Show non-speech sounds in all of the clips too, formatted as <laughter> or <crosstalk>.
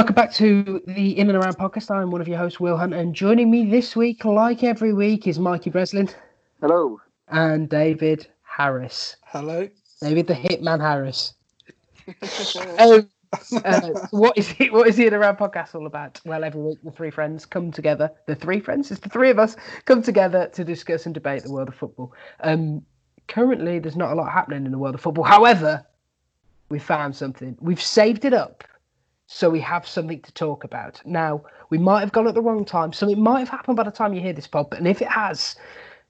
Hello and welcome back to the In and Around podcast. I'm one of your hosts, Will Hunt, and joining me this week, like every week, is Mikey Breslin Hello. and David Harris. Hello. David the Hitman Harris. Um, <laughs> uh, what is it? What is the In and Around podcast all about? Well, every week the three friends come together. The three friends, it's the three of us, come together to discuss and debate the world of football. Um, currently, there's not a lot happening in the world of football. However, we found something. We've saved it up so we have something to talk about. Now, we might have gone at the wrong time. Something might have happened by the time you hear this pod, and if it has,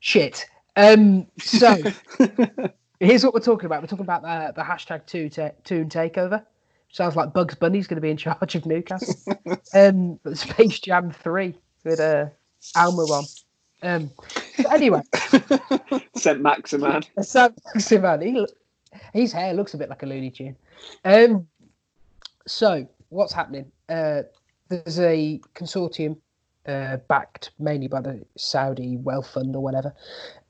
shit. Um, so <laughs> here's what we're talking about. We're talking about the, the hashtag two ta- Toon takeover. Sounds like Bugs Bunny's going to be in charge of Newcastle. <laughs> um, but Space Jam three with uh, Almiron. Um, but anyway, <laughs> St. Maximin. Sam Maximan, he, his hair looks a bit like a Looney Tune. Um, so what's happening? Uh, there's a consortium uh, backed mainly by the Saudi wealth fund or whatever,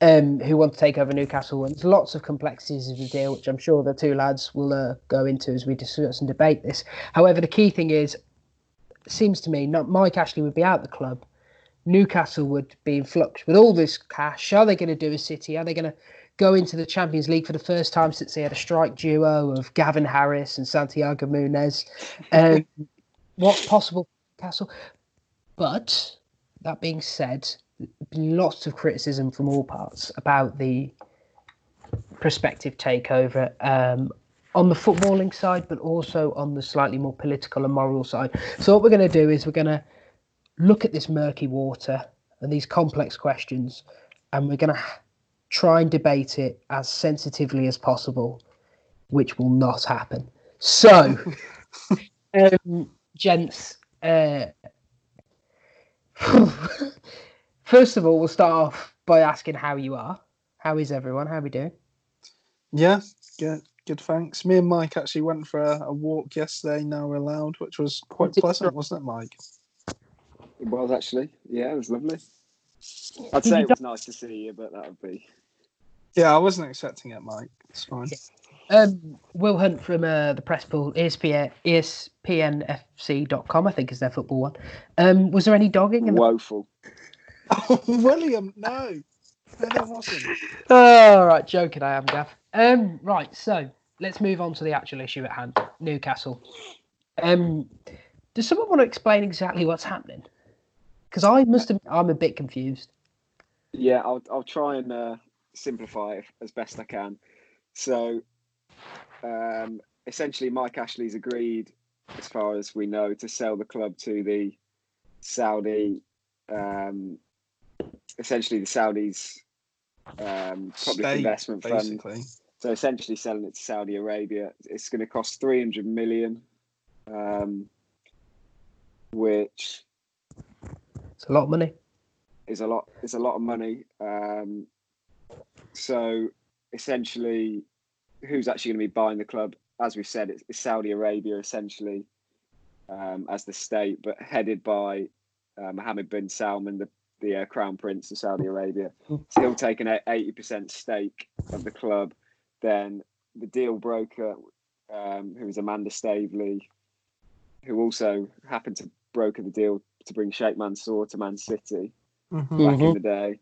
um, who want to take over Newcastle. And there's lots of complexities of the deal, which I'm sure the two lads will uh, go into as we discuss and debate this. However, the key thing is, seems to me, not Mike Ashley would be out the club. Newcastle would be in flux with all this cash. Are they going to do a city? Are they going to go into the Champions League for the first time since they had a strike duo of Gavin Harris and Santiago Munez? <laughs> Um, what possible Castle? But that being said, lots of criticism from all parts about the prospective takeover um, on the footballing side, but also on the slightly more political and moral side. So what we're going to do is we're going to look at this murky water and these complex questions, and we're going to try and debate it as sensitively as possible, which will not happen. So, <laughs> um, gents, uh, <laughs> first of all, we'll start off by asking how you are. How is everyone? How are we doing? Yeah, good, good. Thanks. Me and Mike actually went for a, a walk yesterday. Now we're allowed, which was quite Did- pleasant, wasn't it, Mike? It was actually. Yeah, it was lovely. I'd Did say it was nice to see you, but that would be. Yeah, I wasn't expecting it, Mike. It's fine. Um, Will Hunt from uh, the press pool, ESPN, ESPNFC.com, I think is their football one. Um, was there any dogging? In the... Woeful. <laughs> Oh, William, no, no, there wasn't. Oh, <laughs> all right, joking, I am, Gav. Um, right, so let's move on to the actual issue at hand Newcastle. Um, does someone want to explain exactly what's happening? Because I must have, I'm a bit confused. Yeah, I'll I'll try and uh, simplify it as best I can. So, um, essentially, Mike Ashley's agreed, as far as we know, to sell the club to the Saudi, um, essentially the Saudis' um, public State, investment fund. basically. So essentially selling it to Saudi Arabia. It's going to cost 300 million, um, which It's a lot of money. is a lot. Is a lot of money. Um, so essentially, who's actually going to be buying the club? As we've said, it's, Saudi Arabia essentially um, as the state, but headed by uh, Mohammed bin Salman, the the uh, crown prince of Saudi Arabia. So <laughs> he'll take an eighty percent stake of the club. Then the deal broker, um, who was Amanda Staveley, who also happened to broker the deal to bring Sheikh Mansour to Man City Mhm. back in the day,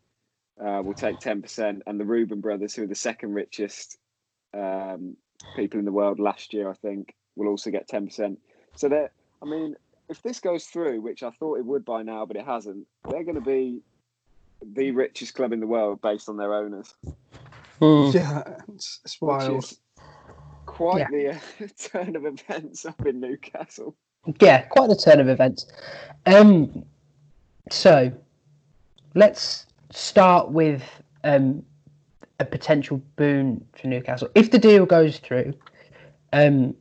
uh, will take ten percent, and the Reuben brothers, who are the second richest um, people in the world last year, I think, will also get ten percent. So that I mean, if this goes through, which I thought it would by now, but it hasn't, they're going to be the richest club in the world based on their owners, Yeah, it's, it's which wild. is quite Yeah. the uh, <laughs> turn of events up in Newcastle. Yeah, quite the turn of events. Um, so let's start with um, a potential boon for Newcastle. If the deal goes through, um,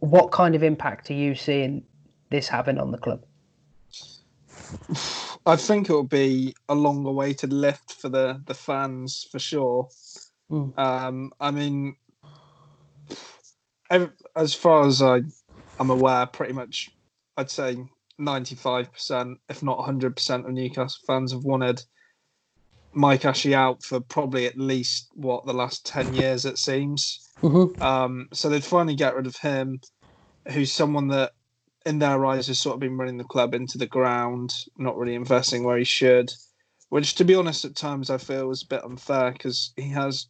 what kind of impact are you seeing this having on the club? <sighs> I think it'll be a long awaited lift for the, the fans for sure. Mm. Um, I mean, as far as I, I'm aware, pretty much, I'd say 95%, if not 100% of Newcastle fans have wanted Mike Ashley out for probably at least, what, the last 10 years, it seems. Mm-hmm. Um, so they'd finally get rid of him, who's someone that in their eyes, has sort of been running the club into the ground, not really investing where he should. Which, to be honest, at times I feel was a bit unfair because he has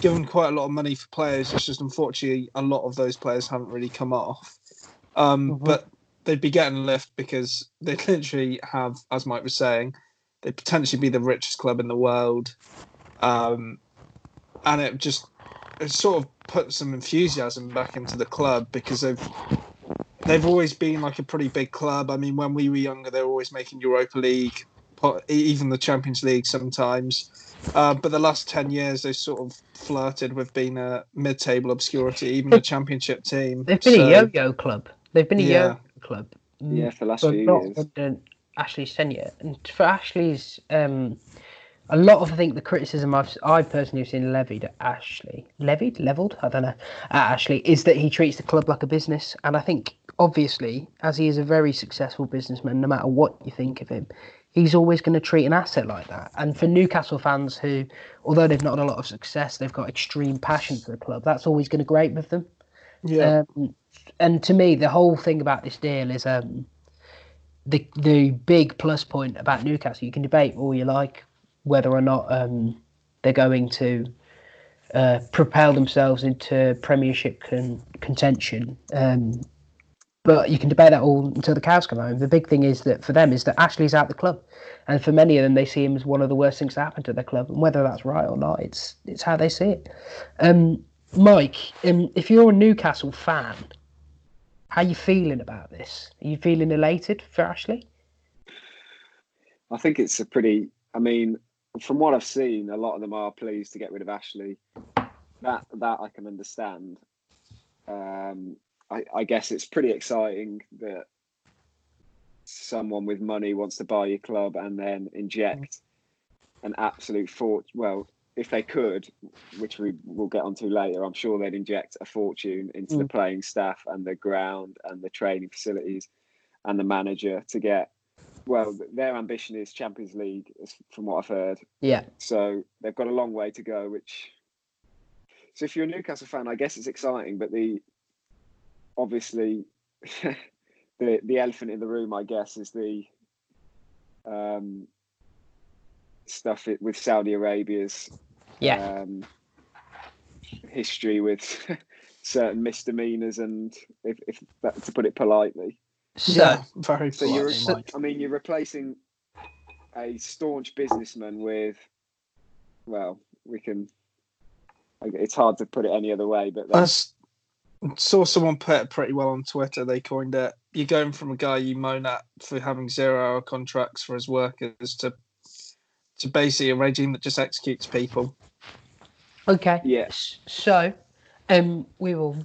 given quite a lot of money for players. It's just unfortunately a lot of those players haven't really come off. Um, Mhm. But they'd be getting a lift because they <laughs> literally have, as Mike was saying, they potentially be the richest club in the world. Um, and it just it sort of put some enthusiasm back into the club because they've they've always been like a pretty big club. I mean, when we were younger, they were always making Europa League, e, even the Champions League sometimes. Uh, but the last ten years, they sort of flirted with being a mid-table obscurity, even a <laughs> Championship team. They've been So, a yo-yo club. They've been a Yeah. yo-yo club. Yeah, for the last but few not years. Ashley's tenure. And for Ashley's, um, a lot of I think the criticism I've I personally have seen levied at Ashley, levied, leveled, I don't know, at Ashley is that he treats the club like a business. And I think obviously, as he is a very successful businessman, no matter what you think of him, he's always going to treat an asset like that. And for Newcastle fans who, although they've not had a lot of success, they've got extreme passion for the club. That's always going to grate with them. Yeah, Um, and to me, the whole thing about this deal is um, the the big plus point about Newcastle. You can debate all you like whether or not um, they're going to uh, propel themselves into Premiership con- contention. Um, but you can debate that all until the cows come home. The big thing is that for them is that Ashley's out the club, and for many of them, they see him as one of the worst things to happen to their club. And whether that's right or not, it's it's how they see it. Um, Mike, um, if you're a Newcastle fan, how you feeling about this? Are you feeling elated for Ashley? I think it's a pretty. I mean, from what I've seen, a lot of them are pleased to get rid of Ashley. That that I can understand. Um, I, I guess it's pretty exciting that someone with money wants to buy your club and then inject an absolute fort. Well, if they could, which we will get onto later, I'm sure they'd inject a fortune into the playing staff and the ground and the training facilities and the manager to get. Well, their ambition is Champions League, as- from what I've heard. Yeah, So they've got a long way to go. Which, so if you're a Newcastle fan, I guess it's exciting. But the obviously <laughs> the the elephant in the room, I guess, is the um, stuff with Saudi Arabia's yeah, um, history with <laughs> certain misdemeanors and if, if that, to put it politely. so yeah, <laughs> very So you're, Mike. I mean, you're replacing a staunch businessman with, well, we can. It's hard to put it any other way, but I that's, s- saw someone put it pretty well on Twitter. They coined it. You're going from a guy you moan at for having zero hour contracts for his workers to to basically a regime that just executes people. okay. Yes. So, um, we will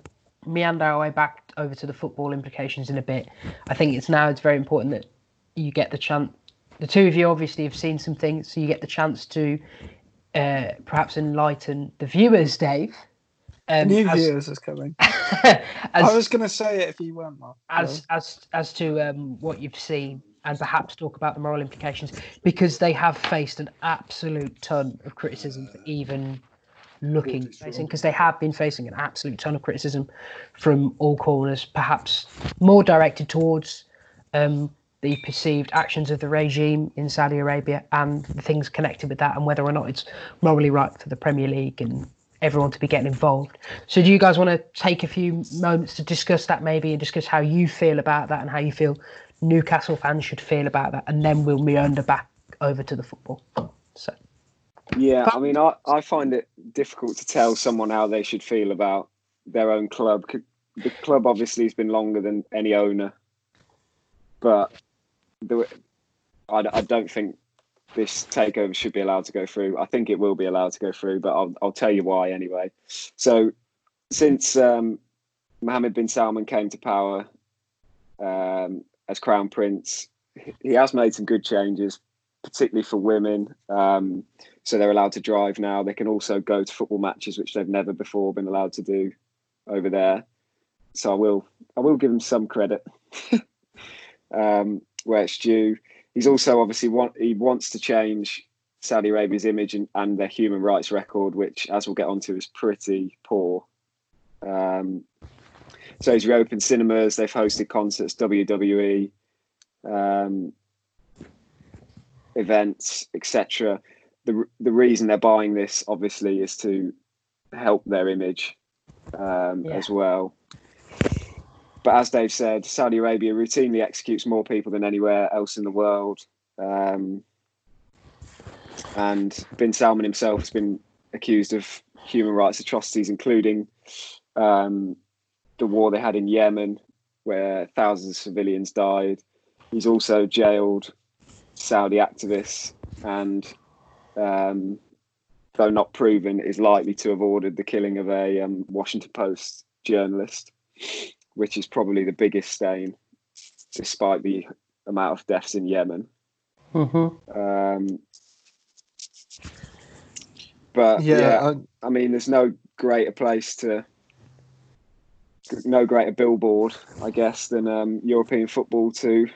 meander our way back over to the football implications in a bit. I think it's now it's very important that you get the chance. The two of you obviously have seen some things, so you get the chance to uh, perhaps enlighten the viewers, Dave. Um, New as, viewers is coming. <laughs> as, I was going to say it if you weren't. Mark. as as as to um, what you've seen and perhaps talk about the moral implications because they have faced an absolute ton of criticism for even looking facing because they have been facing an absolute ton of criticism from all corners perhaps more directed towards um, the perceived actions of the regime in Saudi Arabia and the things connected with that and whether or not it's morally right for the Premier League and everyone to be getting involved. So do you guys want to take a few moments to discuss that maybe and discuss how you feel about that and how you feel Newcastle fans should feel about that and then we'll meander back over to the football. So yeah. I mean, I, I find it difficult to tell someone how they should feel about their own club. The club obviously has been longer than any owner, but the, I, I don't think this takeover should be allowed to go through. I think it will be allowed to go through, but I'll, I'll tell you why anyway. So, since um, Mohammed bin Salman came to power um, as Crown Prince, he has made some good changes, particularly for women. Um, so they're allowed to drive now. They can also go to football matches, which they've never before been allowed to do over there. So I will, I will give him some credit <laughs> um, where it's due. He's also obviously want he wants to change Saudi Arabia's image and, and their human rights record, which, as we'll get onto, is pretty poor. Um, So he's reopened cinemas. They've hosted concerts, WWE um, events, etc. The the reason they're buying this obviously is to help their image um, Yeah. as well. But as Dave said, Saudi Arabia routinely executes more people than anywhere else in the world. Um, and Bin Salman himself has been accused of human rights atrocities, including um, the war they had in Yemen, where thousands of civilians died. He's also jailed Saudi activists and, um, though not proven, is likely to have ordered the killing of a um, Washington Post journalist, which is probably the biggest stain, despite the amount of deaths in Yemen. Mm-hmm. Um, but Yeah, yeah, I, I mean, there's no greater place to, no greater billboard, I guess, than um, European football to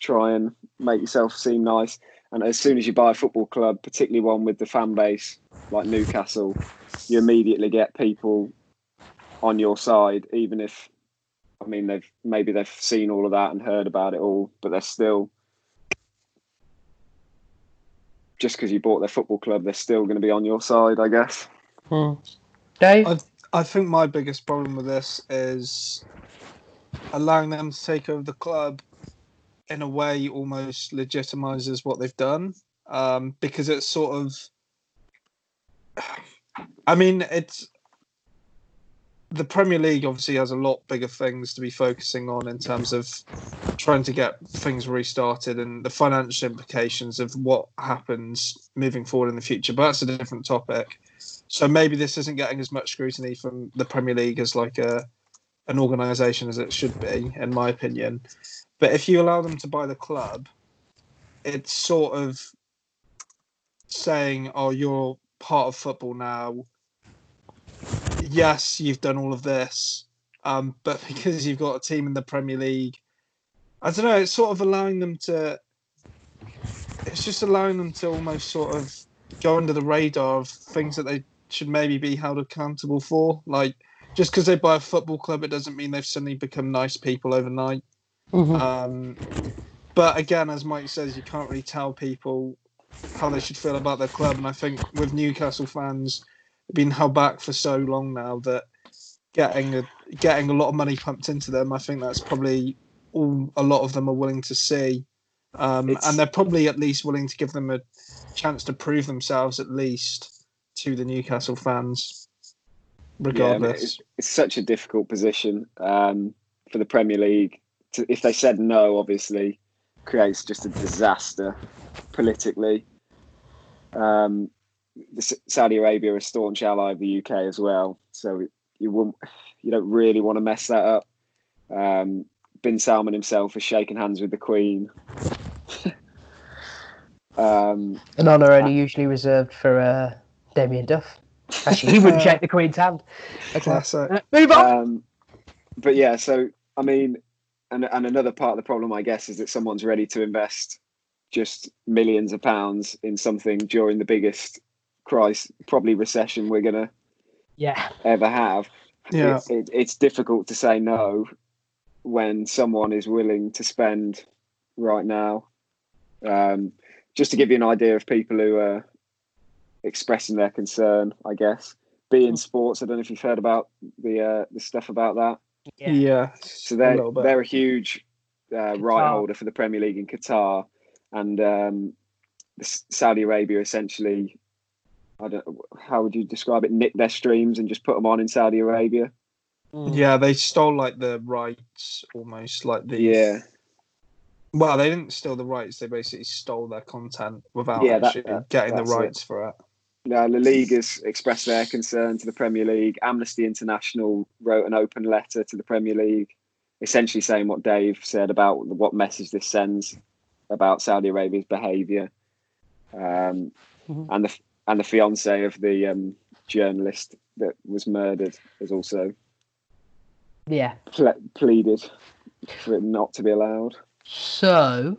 try and make yourself seem nice. And as soon as you buy a football club, particularly one with the fan base like Newcastle, you immediately get people on your side, even if, I mean, they've maybe they've seen all of that and heard about it all, but they're still. Just because you bought their football club, they're still going to be on your side, I guess. Dave? I- I think my biggest problem with this is allowing them to take over the club in a way almost legitimizes what they've done um, because it's sort of <sighs> i mean it's the premier league obviously has a lot bigger things to be focusing on in terms of trying to get things restarted and the financial implications of what happens moving forward in the future but that's a different topic so maybe this isn't getting as much scrutiny from the Premier League as like a an organisation as it should be, in my opinion. But if you allow them to buy the club, it's sort of saying, "Oh, you're part of football now. Yes, you've done all of this, um, but <laughs> because you've got a team in the Premier League, I don't know. It's sort of allowing them to. It's just allowing them to almost sort of go under the radar of things that they should maybe be held accountable for. Like just because they buy a football club, it doesn't mean they've suddenly become nice people overnight. Mhm. Um, but again, as Mike says, you can't really tell people how they should feel about their club. And I think with Newcastle fans being held back for so long now that getting a getting a lot of money pumped into them, I think that's probably all a lot of them are willing to see. Um, and they're probably at least willing to give them a chance to prove themselves at least to the Newcastle fans, Yeah, regardless. it's, it's such a difficult position um, for the Premier League. To, if they said no, obviously, creates just a disaster politically. Um, Saudi Arabia are a staunch ally of the UK as well, so you wouldn't, you don't really want to mess that up. Um, Bin Salman himself has shaken hands with the Queen. <laughs> um, An honour only usually reserved for uh, Damien Duff. Actually, <laughs> he wouldn't shake the Queen's hand. Okay. Classic. Uh, <laughs> move on. um, but yeah, so I mean, and and another part of the problem, I guess, is that someone's ready to invest just millions of pounds in something during the biggest crisis, probably recession we're gonna yeah. ever have. Yeah. It, it, it's difficult to say no when someone is willing to spend right now. Um, just to give you an idea of people who are expressing their concern, I guess. beIN Sports. I don't know if you've heard about the uh, the stuff about that. Yeah. Yeah. So they're little bit. they're a huge uh, right holder for the Premier League in Qatar, and um, Saudi Arabia essentially. I don't. How would you describe it? Nick their streams and just put them on in Saudi Arabia. Mm. Yeah, they stole like the rights almost like the Yeah, Well, they didn't steal the rights. They basically stole their content without Yeah, that- actually that- getting the that's it. rights for it. No, the league Liga's expressed their concern to the Premier League. Amnesty International wrote an open letter to the Premier League, essentially saying what Dave said about what message this sends about Saudi Arabia's behaviour, um, Mhm. and the and the fiance of the um, journalist that was murdered has also Yeah. ple- pleaded for it not to be allowed. So,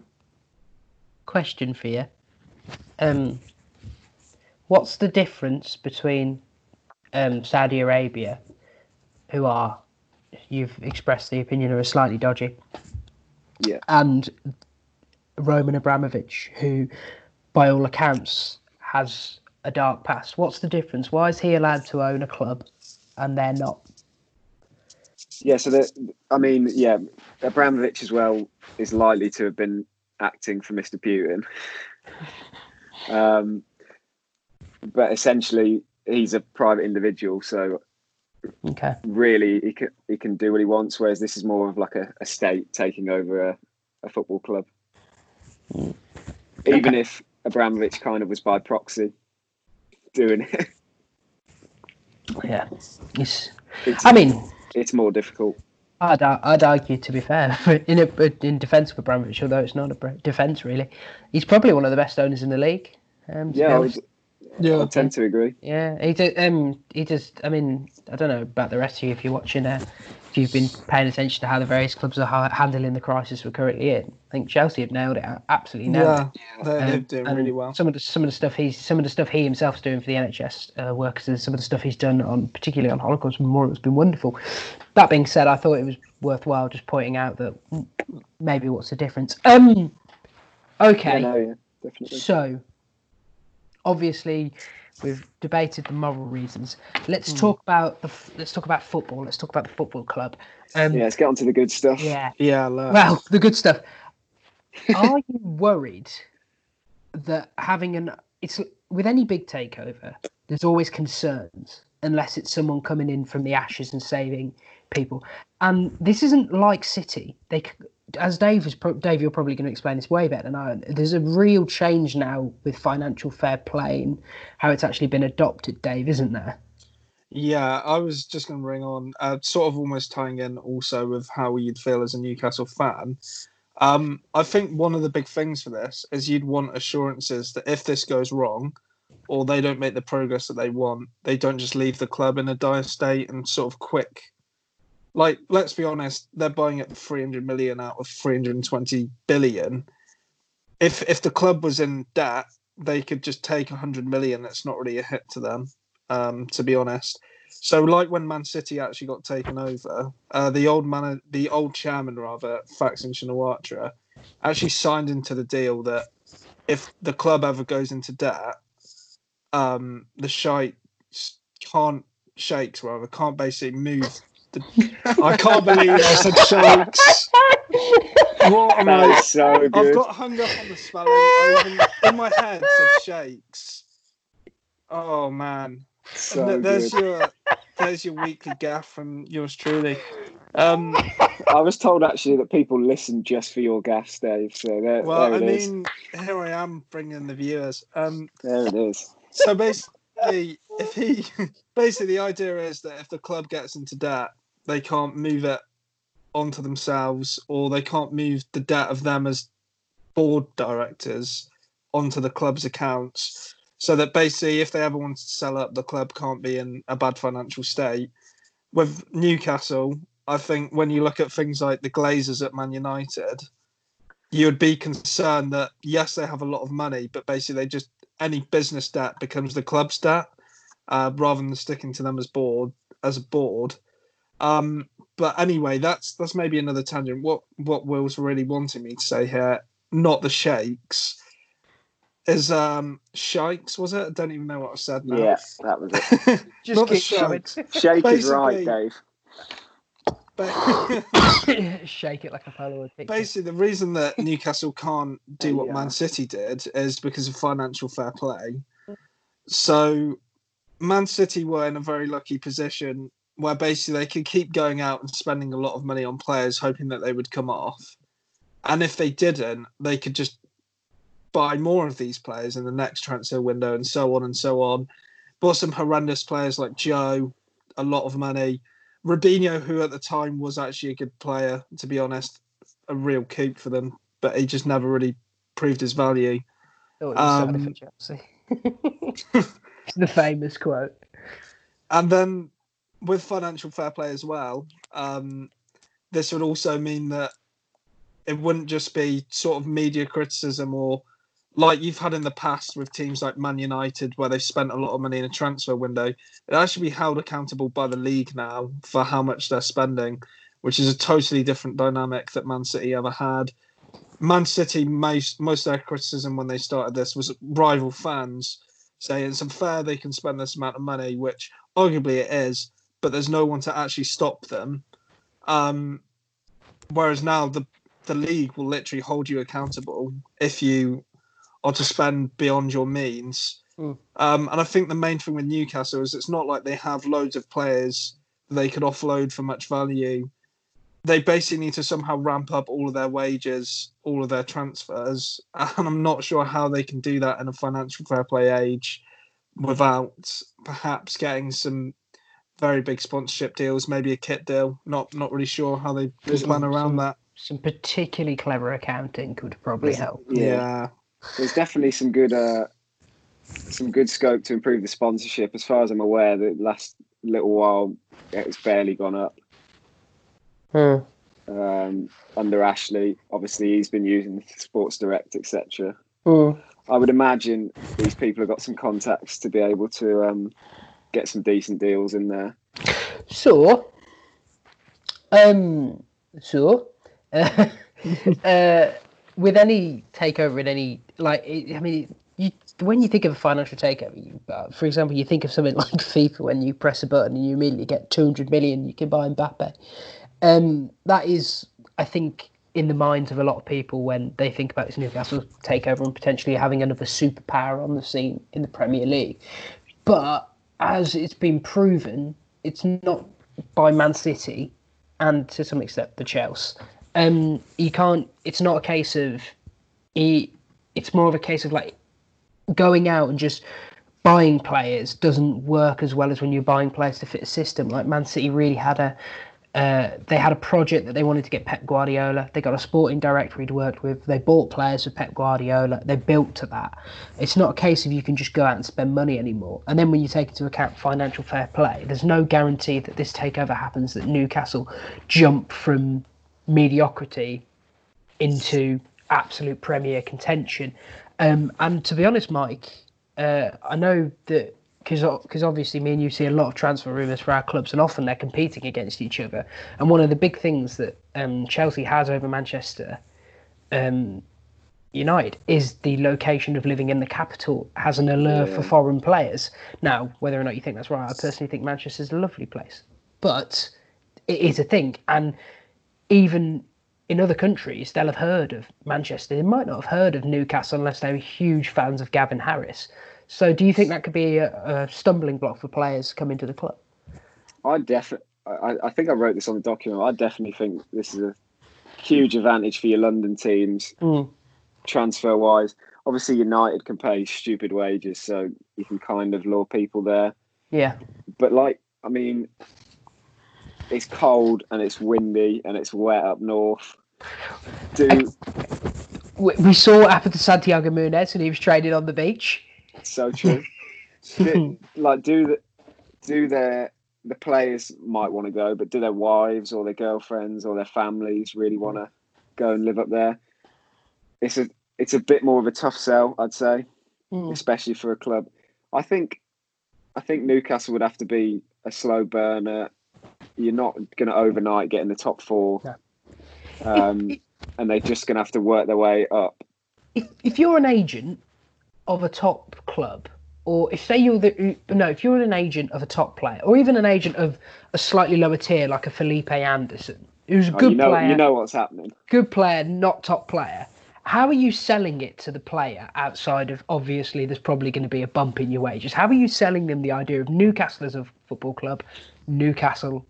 question for you. Um, what's the difference between um, Saudi Arabia, who are you've expressed the opinion are slightly dodgy. Yeah. And Roman Abramovich, who, by all accounts, has a dark past. What's the difference? Why is he allowed to own a club and they're not? Yeah, so that I mean, yeah, Abramovich as well is likely to have been acting for Mr. Putin. <laughs> Um, but essentially, he's a private individual, so Okay. really he can he can do what he wants. Whereas this is more of like a, a state taking over a, a football club. Even if Abramovich kind of was by proxy doing it, <laughs> Yeah. It's, it's, I mean, it's more difficult. I'd, I'd argue, to be fair, <laughs> in a, in defence of Abramovich, although it's not a defence really, he's probably one of the best owners in the league. Um, Yeah, I'd, Yeah, I tend to agree. Yeah, he did. Um, he just. I mean, I don't know about the rest of you. If you're watching, uh, if you've been paying attention to how the various clubs are ha- handling the crisis we're currently in, I think Chelsea have nailed it. Absolutely nailed it. yeah, they, Um, they're doing really well. Some of the some of the stuff he's some of the stuff he himself's doing for the NHS uh, workers and some of the stuff he's done on particularly on Holocaust Memorial has been wonderful. That being said, I thought it was worthwhile just pointing out that maybe what's the difference. Um, okay, Yeah, no, yeah, definitely. so obviously we've debated the moral reasons. Let's Hmm. talk about the let's talk about football. Let's talk about the football club. Um, Yeah, let's get on to the good stuff. yeah. Yeah, look. Well, the good stuff. <laughs> Are you worried that having an it's with any big takeover, there's always concerns unless it's someone coming in from the ashes and saving people. And this isn't like City. They, c- as Dave is, Dave, you're probably going to explain this way better than I. There's a real change now with financial fair play and how it's actually been adopted, Dave, isn't there? Yeah, I was just going to bring on, uh, sort of almost tying in also with how you'd feel as a Newcastle fan. Um, I think one of the big things for this is you'd want assurances that if this goes wrong, or they don't make the progress that they want, they don't just leave the club in a dire state and sort of quick. Like, let's be honest, they're buying it for 300 million out of 320 billion. If if the club was in debt, they could just take 100 million. That's not really a hit to them um, to be honest. So, like when Man City actually got taken over, uh, the old man, the old chairman rather, Thaksin Shinawatra, actually signed into the deal that if the club ever goes into debt, um, the sheiks can't sheiks rather can't basically move. I can't believe I said sheiks. What am I? so I've good. got hung up on the spelling. Even, in my head said shakes. Oh man. so th- there's good. your there's your weekly gaff from yours truly. Um, I was told actually that people listen just for your gas, Dave. So there, well, there I is. mean, here I am bringing the viewers. Um, There it is. so basically, if he <laughs> basically the idea is that if the club gets into debt, they can't move it onto themselves, or they can't move the debt of them as board directors onto the club's accounts. So that basically, if they ever wanted to sell up, the club can't be in a bad financial state. With Newcastle, I think when you look at things like the Glazers at Man United, you would be concerned that yes, they have a lot of money, but basically they just any business debt becomes the club's debt, uh, rather than sticking to them as board as a board. Um, but anyway, that's that's maybe another tangent. What what Will's really wanting me to say here, not the shakes, is um shakes. was it? I don't even know what I said now. Yeah, that was it. <laughs> Just Not the keep going. <laughs> Shake is right, Dave. Ba- <laughs> Shake it like a Polaroid picture. Basically, the reason that Newcastle can't do what Yeah. Man City did is because of financial fair play. So, Man City were in a very lucky position where basically they could keep going out and spending a lot of money on players, hoping that they would come off. And if they didn't, they could just buy more of these players in the next transfer window and so on and so on. Bought some horrendous players like Joe, a lot of money. Robinho, who at the time was actually a good player, to be honest, a real coup for them, but he just never really proved his value. Was Um, um, for Chelsea. <laughs> the famous quote. <laughs> And then with financial fair play as well, um, this would also mean that it wouldn't just be sort of media criticism or like you've had in the past with teams like Man United, where they've spent a lot of money in a transfer window, it actually be held accountable by the league now for how much they're spending, which is a totally different dynamic that Man City ever had. Man City, most, most of their criticism when they started this was rival fans saying it's unfair they can spend this amount of money, which arguably it is, but there's no one to actually stop them. Um, whereas now the the league will literally hold you accountable if you are to spend beyond your means. Mm. Um, and I think the main thing with Newcastle is it's not like they have loads of players they could offload for much value. They basically need to somehow ramp up all of their wages, all of their transfers, and I'm not sure how they can do that in a financial fair play age without perhaps getting some very big sponsorship deals, maybe a kit deal. Not not really sure how they There's plan around some- that. Some particularly clever accounting could probably There's- help. Yeah. yeah. there's definitely some good uh, some good scope to improve the sponsorship. As far as I'm aware, the last little while it's barely gone up. Hmm. Um, under Ashley, obviously he's been using Sports Direct, etc. Hmm. I would imagine these people have got some contacts to be able to um, get some decent deals in there. So, um, so, <laughs> uh, uh, with any takeover in any like, I mean, you when you think of a financial takeover, you, uh, for example, you think of something <laughs> like FIFA when you press a button and you immediately get two hundred million, you can buy Mbappe. Um, that is, I think, in the minds of a lot of people when they think about this Newcastle takeover and potentially having another superpower on the scene in the Premier League. But as it's been proven, it's not by Man City and to some extent the Chelsea. Um, you can't. It's not a case of. It's more of a case of like going out and just buying players doesn't work as well as when you're buying players to fit a system. Like Man City really had a. Uh, they had a project that they wanted to get Pep Guardiola. They got a sporting director he'd worked with. They bought players for Pep Guardiola. They built to that. It's not a case of you can just go out and spend money anymore. And then when you take into account financial fair play, there's no guarantee that this takeover happens. That Newcastle jump from mediocrity into absolute Premier contention. Um, and to be honest, Mike, uh, I know that because obviously me and you see a lot of transfer rumours for our clubs, and often they're competing against each other. And one of the big things that um, Chelsea has over Manchester um, United is the location of living in the capital has an allure for foreign players. Now, whether or not you think that's right, I personally think Manchester's a lovely place, but it is a thing. And even in other countries, they'll have heard of Manchester. They might not have heard of Newcastle unless they were huge fans of Gavin Harris. So, do you think that could be a, a stumbling block for players coming to the club? I definitely, I, I think I wrote this on the document. I definitely think this is a huge advantage for your London teams Mm. transfer wise. Obviously, United can pay stupid wages, so you can kind of lure people there. Yeah, But like, I mean, it's cold and it's windy and it's wet up north. Do we, saw what happened to Santiago Munez when he was training on the beach. So true. <laughs> do, like, do the do their the players might want to go, but do their wives or their girlfriends or their families really want to go and live up there? It's a it's a bit more of a tough sell, I'd say. Mm. especially for a club. I think I think Newcastle would have to be a slow burner. You're not going to overnight get in the top four, No. um, and they're just going to have to work their way up. if if you're an agent of a top club, or if say you're the no, if you're an agent of a top player, or even an agent of a slightly lower tier like a Felipe Anderson, who's a Oh, good you know, player, you know what's happening. good player, not top player. How are you selling it to the player outside of obviously there's probably going to be a bump in your wages? How are you selling them the idea of Newcastle as a football club, Newcastle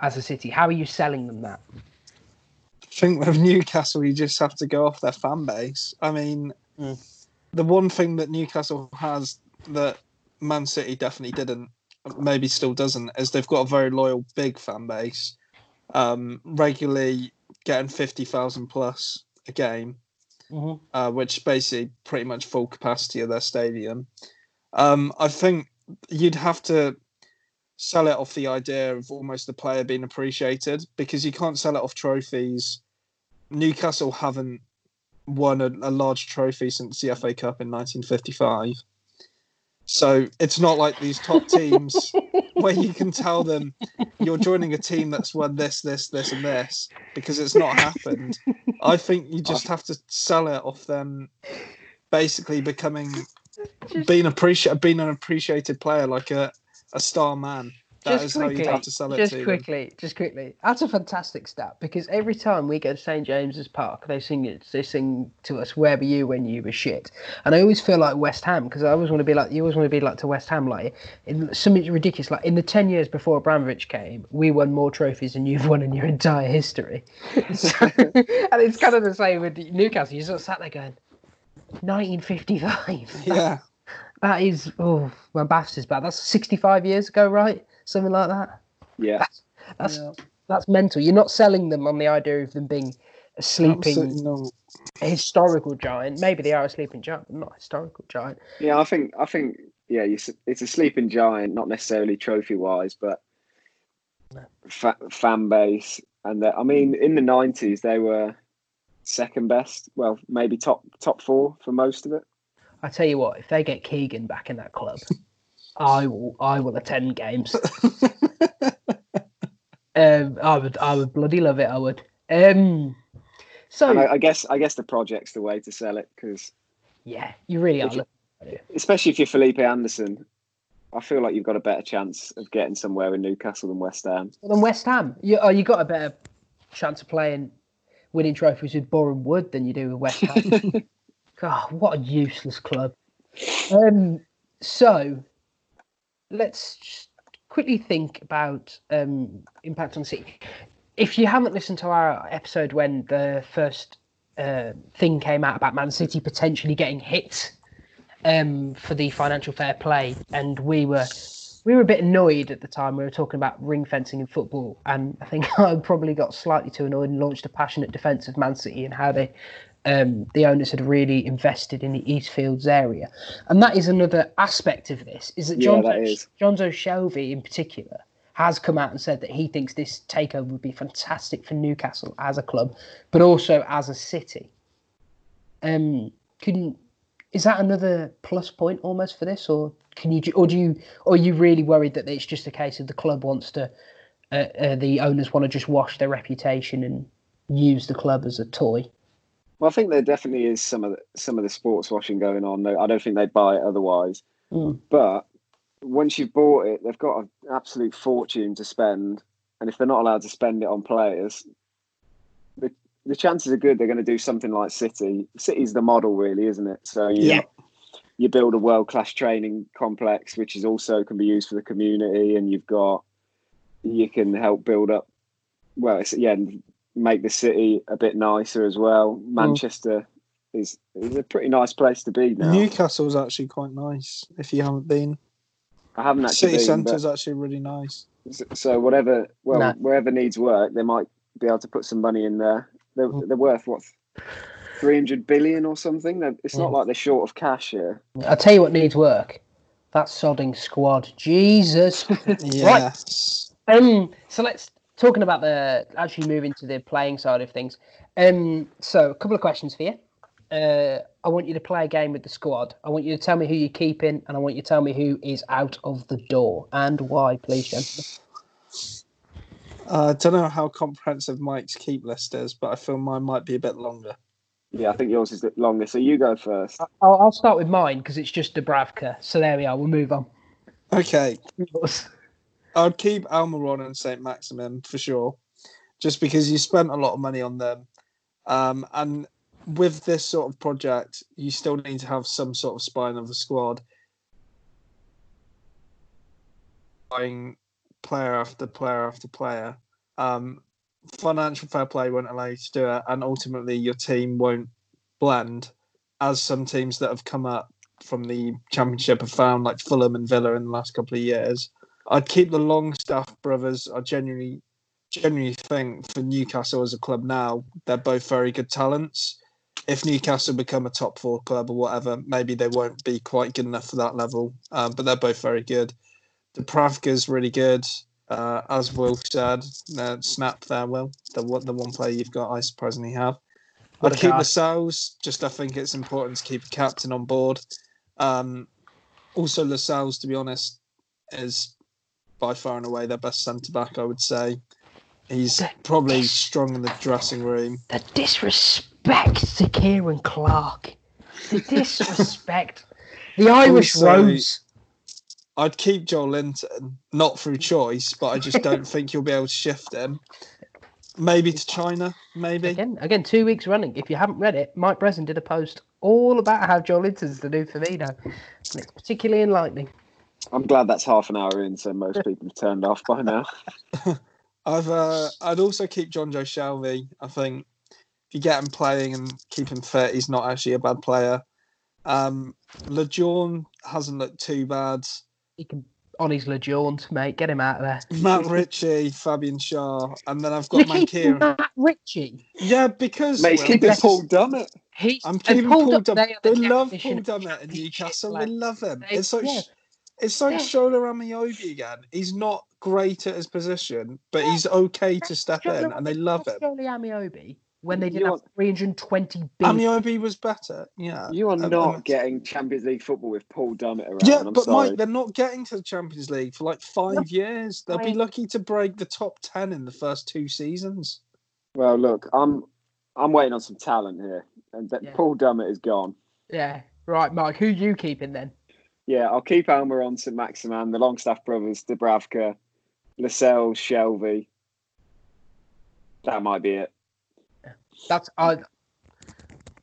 as a city? How are you selling them that? I think with Newcastle, you just have to go off their fan base. I mean, Mm. The one thing that Newcastle has that Man City definitely didn't, maybe still doesn't, is they've got a very loyal big fan base, um, regularly getting fifty thousand plus a game, Mhm. uh, which is basically pretty much full capacity of their stadium. Um, I think you'd have to sell it off the idea of almost the player being appreciated because you can't sell it off trophies. Newcastle haven't won a, a large trophy since the FA Cup in 1955. So it's not like these top teams <laughs> where you can tell them you're joining a team that's won this, this, this, and this because it's not happened. I think you just have to sell it off them basically becoming being appreciated being an appreciated player like a, a star man. That just quickly, have to sell it just to them. quickly, just quickly. That's a fantastic stat because every time we go to St James's Park, they sing it. They sing to us, "Where were you when you were shit?" And I always feel like West Ham because I always want to be like you. Always want to be like to West Ham, like in something ridiculous. Like in the ten years before Abramovich came, we won more trophies than you've won in your entire history. <laughs> So, <laughs> and it's kind of the same with Newcastle. You sort of sat there going, 1955. Yeah. <laughs> That is, oh, my baths is bad. That's 65 years ago, right? Something like that. Yeah, That's that's mental. You're not selling them on the idea of them being a sleeping Absolutely not. historical giant. Maybe they are a sleeping giant, but not a historical giant. yeah. I think I think yeah, it's a sleeping giant, not necessarily trophy wise, but fa- fan base. And the, I mean, in the nineties, they were second best. Well, maybe top top four for most of it. I tell you what, if they get Keegan back in that club, I will I will attend games. um, I would I would bloody love it. I would. Um, so I, I guess I guess the project's the way to sell it because yeah, you really are. You- especially if you're Felipe Anderson, I feel like you've got a better chance of getting somewhere in Newcastle than West Ham. Well, then West Ham, you oh, you got a better chance of playing, winning trophies with Boreham Wood than you do with West Ham. <laughs> God, what a useless club. Um, so let's quickly think about um, impact on City. If you haven't listened to our episode when the first uh, thing came out about Man City potentially getting hit um, for the financial fair play, and we were we were a bit annoyed at the time. We were talking about ring fencing in football, and I think <laughs> I probably got slightly too annoyed and launched a passionate defence of Man City and how they um, the owners had really invested in the Eastlands area, and that is another aspect of this. Is that Yeah, John. Jonjo Shelvey in particular has come out and said that he thinks this takeover would be fantastic for Newcastle as a club, but also as a city. Um, can is that another plus point almost for this, or can you, or do you, or are you really worried that it's just a case of the club wants to, uh, uh, the owners want to just wash their reputation and use the club as a toy? Well, I think there definitely is some of the, some of the sports washing going on. I don't think they'd buy it otherwise. Mm. But once you've bought it, they've got an absolute fortune to spend, and if they're not allowed to spend it on players, the the chances are good they're going to do something like City. City's the model, really, isn't it? So you, Yeah. you build a world class training complex, which is also can be used for the community, and you've got you can help build up. Well, it's yeah, make the city a bit nicer as well. Manchester is is a pretty nice place to be now. Newcastle's actually quite nice if you haven't been. I haven't actually City been, but- Centre's actually really nice. So- So whatever, well, No. wherever needs work, they might be able to put some money in there. They're, Mm. they're worth what, three hundred billion or something. They're, it's not Mm. like they're short of cash here. I'll tell you what needs work. That sodding squad. Jesus. <laughs> Yes. Um, so let's talking about the actually moving to the playing side of things. Um, so a couple of questions for you. Uh, I want you to play a game with the squad. I want you to tell me who you're keeping, and I want you to tell me who is out of the door and why, please, gentlemen. Uh, I don't know how comprehensive Mike's keep list is, but I feel mine might be a bit longer. Yeah, I think yours is the longer. So you go first. I'll, I'll start with mine because it's just Dubravka. So there we are. We'll move on. Okay, Yours. I'd keep Almiron and St. Maximin for sure, just because you spent a lot of money on them. Um, and with this sort of project, you still need to have some sort of spine of a squad. Buying player after player after player. Um, financial fair play won't allow you to do it, and ultimately your team won't blend, as some teams that have come up from the championship have found, like Fulham and Villa in the last couple of years. I'd keep the Longstaff brothers. I genuinely, genuinely think for Newcastle as a club now, they're both very good talents. If Newcastle become a top four club or whatever, maybe they won't be quite good enough for that level. Um, but they're both very good. Dubravka's really good. Uh, as Will said, uh, snap there, Will. The one, the one player you've got, I surprisingly have. I'd keep Lascelles. Just I think it's important to keep a captain on board. Um, also, Lascelles, to be honest, is by far and away their best centre back. I would say he's The- probably strong in the dressing room. The disrespect to Ciaran Clark. The <laughs> disrespect. <laughs> the Irish Also- Rose. I'd keep Joelinton, not through choice, but I just don't <laughs> think you'll be able to shift him. Maybe to China, maybe. Again, again, two weeks running. If you haven't read it, Mike Breslin did a post all about how Joelinton's the new Firmino. And it's particularly enlightening. I'm glad that's half an hour in, so most <laughs> people have turned off by now. <laughs> I've uh, I'd also keep Jonjo Shelvey. I think if you get him playing and keep him fit, he's not actually a bad player. Um, Lejeune hasn't looked too bad. He can on his LeJaunt, mate. Get him out of there. <laughs> Matt Ritchie, Fabian Schär, and then I've You're got keeping Mankira. Matt Ritchie. Yeah, because Mate, he's well, keeping Paul Dummett. He's I'm keeping Paul Paul Dummett, Dummett. they They love Paul Dummett in championship Newcastle. They love him. They- It's like yeah. It's like Yeah. Shola Ameobi again. He's not great at his position, but he's okay to step in, and they love him. Jolie Ameobi when they did You have want- 320 billion. Ameobi was better. Yeah, You are And- not and- getting Champions League football with Paul Dummett around. Yeah, I'm but sorry. Mike, they're not getting to the Champions League for like five years. They'll be lucky to break the top ten in the first two seasons. Well, look, I'm I'm waiting on some talent here, and that Yeah. Paul Dummett is gone. Yeah, right, Mike. Who you keeping then? Yeah, I'll keep Almiron, St Maximin, the Longstaff brothers, Dubravka, Lascelles, Shelvey. That might be it. That's I.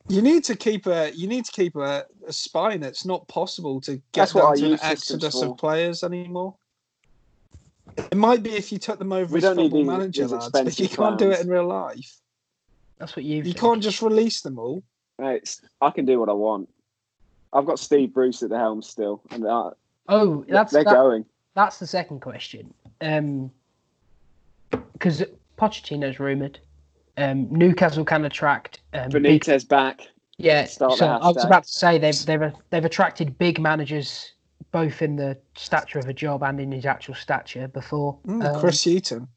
You need to keep a you need to keep a, a spine. It's not possible to get That's what down I to an exodus for. of players anymore. It might be if you took them over We as don't need football these- manager, these lads, but you expensive can't do it in real life. That's what you. You think. can't just release them all. Mate, I can do what I want. I've got Steve Bruce at the helm still, and uh, Oh, that's they're that, going. that's the second question. Um, because Pochettino's rumored. Um, Newcastle can attract. Um, big, Benitez back. yeah, start so I was about to say they've they've they've attracted big managers, both in the stature of a job and in his actual stature before. Mm, Um, Chris Hughton.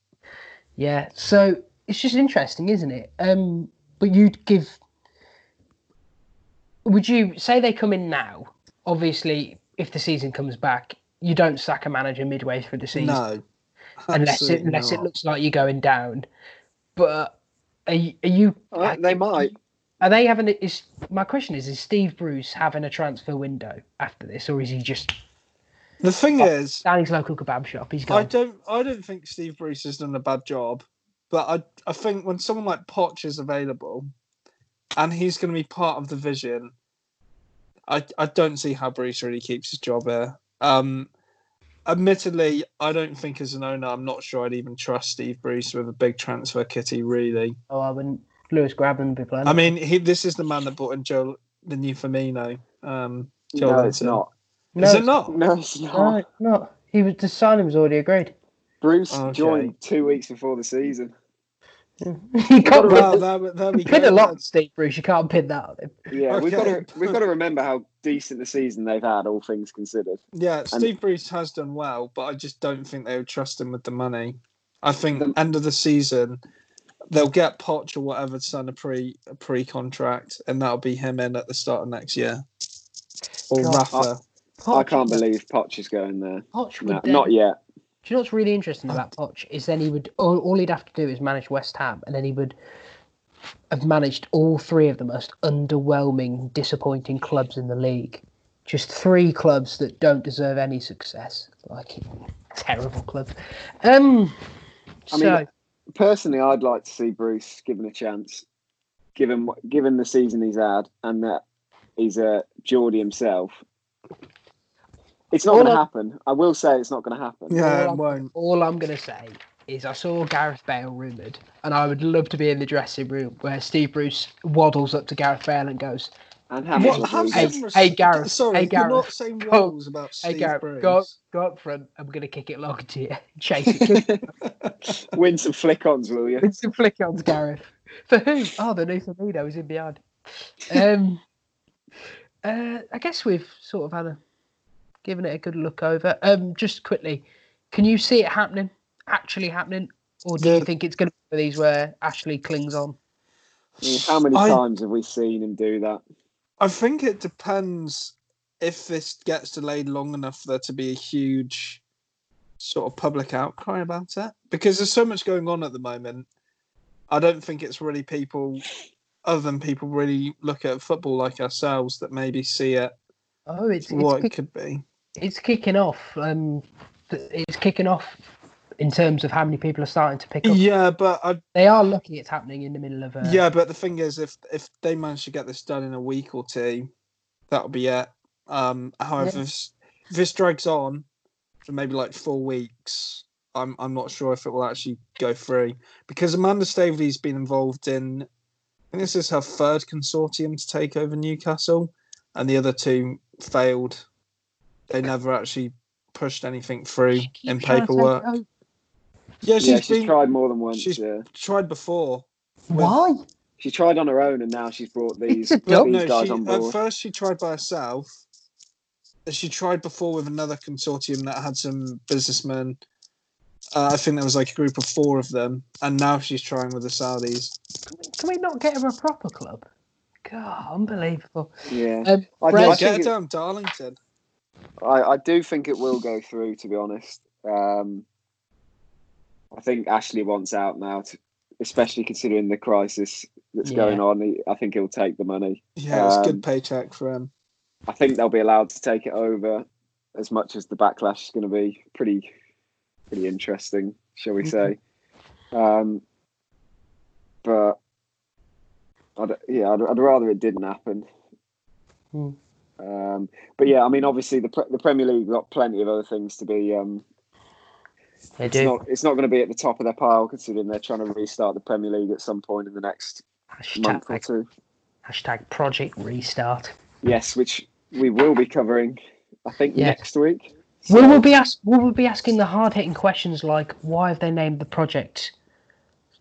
Yeah, so it's just interesting, isn't it? Um, but you'd give. Would you say they come in now? Obviously, if the season comes back, you don't sack a manager midway through the season No, <laughs> unless it unless it looks like you're going down. But are you? Are, you, Uh, they might. Are they having? Is my question is: Is Steve Bruce having a transfer window after this, or is he just The thing is, his local kebab shop? He's I gone. don't I don't think Steve Bruce has done a bad job, but I I think when someone like Poch is available, and he's going to be part of the vision, I I don't see how Bruce really keeps his job here. Um, admittedly, I don't think as an owner, I'm not sure I'd even trust Steve Bruce with a big transfer kitty. Really, Oh, I wouldn't. Lewis Grabban be playing. I mean, he this is the man that brought in Joe the new Firmino. Um, Joe No, it's Linton. not. Is it not? No, it's not. No, it's not. He was the signing was already agreed. Bruce Okay. joined two weeks before the season. <laughs> you can't Well, pin, there, there we pin go. a lot on Steve Bruce. You can't pin that on him. Yeah, we've got to we've got to remember how decent the season they've had, all things considered. Yeah, Steve Bruce has done well, but I just don't think they would trust him with the money. I think The- end of the season they'll get Poch or whatever to sign a pre a pre contract, and that'll be him in at the start of next year. Or God, Rafa. I can't believe Poch is going there. Poch No, not yet. Do you know what's really interesting about Poch is then he would all, all he'd have to do is manage West Ham, and then he would have managed all three of the most underwhelming, disappointing clubs in the league. Just three clubs that don't deserve any success. Like terrible clubs. Um. I mean, Personally, I'd like to see Bruce given a chance, given given the season he's had, and that he's a Geordie himself. It's not going to happen. I will say it's not going to happen. Yeah, All it won't. all I'm gonna say is I saw Gareth Bale rumoured, and I would love to be in the dressing room where Steve Bruce waddles up to Gareth Bale and goes, And Hamilton. What, have Hey, res- hey, Gareth, Sorry, hey, you're Gareth, not saying go- rules about "Hey Gareth, Bruce. go go up front. I'm gonna kick it long to you, <laughs> chase it, <laughs> Win some flick-ons, will you? Win some flick ons, Gareth. For who? Oh, the new Firmino is in behind. Um, <laughs> uh, I guess we've sort of had a given it a good look over. Um, just quickly, can you see it happening? Actually happening, or do you think it's going to be one of these where Ashley clings on? I mean, how many I- times have we seen him do that? I think it depends if this gets delayed long enough for there to be a huge sort of public outcry about it. Because there's so much going on at the moment. I don't think it's really people, other than people really look at football like ourselves, that maybe see it Oh, it's for what it's, it could be. It's kicking off. Um, it's kicking off in terms of how many people are starting to pick up. Yeah, but I, They are lucky it's happening in the middle of a. yeah, but the thing is, if if they manage to get this done in a week or two, that'll be it. Um, however, Yeah. if, this- if this drags on for maybe like four weeks, I'm I'm not sure if it will actually go through because Amanda Staveley's been involved in. I think this is her third consortium to take over Newcastle, and the other two failed. They never actually pushed anything through in trying to take paperwork. Yeah, she's yeah, she's been tried more than once. she's- Yeah, tried before. Why? she tried on her own, and now she's brought <laughs> these, these no, guys she, on at board. first she tried by herself. She tried before with another consortium that had some businessmen. Uh, I think there was like a group of four of them, and now she's trying with the Saudis. Can we, can we not get her a proper club? God, unbelievable. Yeah, Um, I, Brad- I, get her down Darlington. I, I do think it will go through. To be honest, um, I think Ashley wants out now, to, especially considering the crisis that's Yeah. going on. He, I think he'll take the money. Yeah, it's a Um, good paycheck for him. I think they'll be allowed to take it over, as much as the backlash is going to be pretty, pretty interesting, shall we say? Um, but I'd, yeah, I'd, I'd rather it didn't happen. Hmm. Um, but yeah, I mean, obviously the pre- the Premier League got plenty of other things to be. Um, They it's do. not it's not going to be at the top of their pile, considering they're trying to restart the Premier League at some point in the next month or hashtag, two. hashtag Project Restart. Yes, which we will be covering, I think, Yeah. next week. We will be ask, we will be asking the hard hitting questions like why have they named the project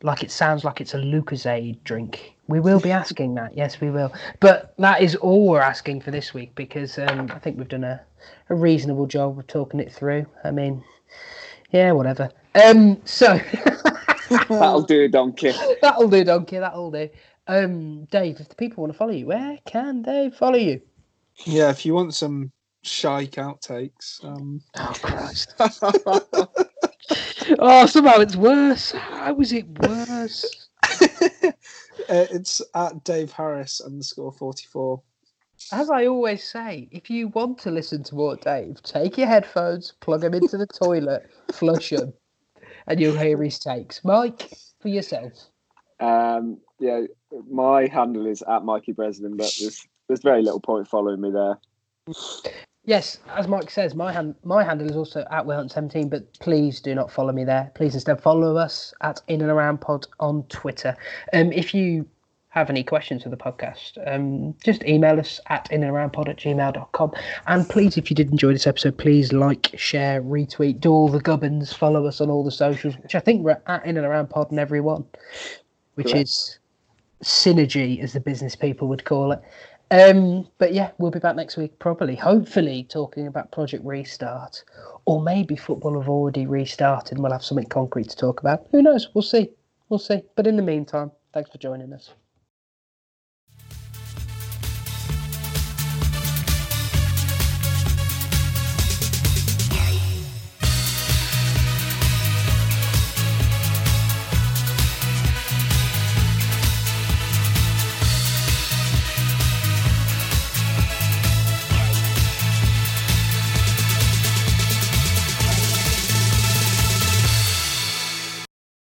like it sounds like it's a Lucozade drink. We will be asking that. Yes, we will. But that is all we're asking for this week because um, I think we've done a, a reasonable job of talking it through. I mean, yeah, whatever. Um, so <laughs> That'll do, donkey. <laughs> that'll do, donkey. That'll do. Um, Dave, if the people want to follow you, where can they follow you? Yeah, if you want some shike outtakes, um, Oh Christ! <laughs> <laughs> oh, somehow it's worse. How is it worse? <laughs> uh, it's at Dave Harris underscore forty four. As I always say, if you want to listen to more Dave, take your headphones, plug them into the toilet, flush them, and you'll hear his takes. Mike, for yourself. Um, yeah, my handle is at Mikey Breslin, but there's there's very little point following me there. Yes, as Mike says, my hand my handle is also at Willhunt17, but please do not follow me there. Please instead follow us at In and Around Pod on Twitter. Um, if you have any questions for the podcast, um, just email us at in and around pod at gmail.com. And please, if you did enjoy this episode, please like, share, retweet, do all the gubbins, follow us on all the socials, which I think we're at in and around pod and everyone, which Correct. is synergy, as the business people would call it. Um, but yeah, we'll be back next week, probably, hopefully, talking about Project Restart, or maybe football have already restarted and we'll have something concrete to talk about. Who knows? We'll see. We'll see. But in the meantime, thanks for joining us.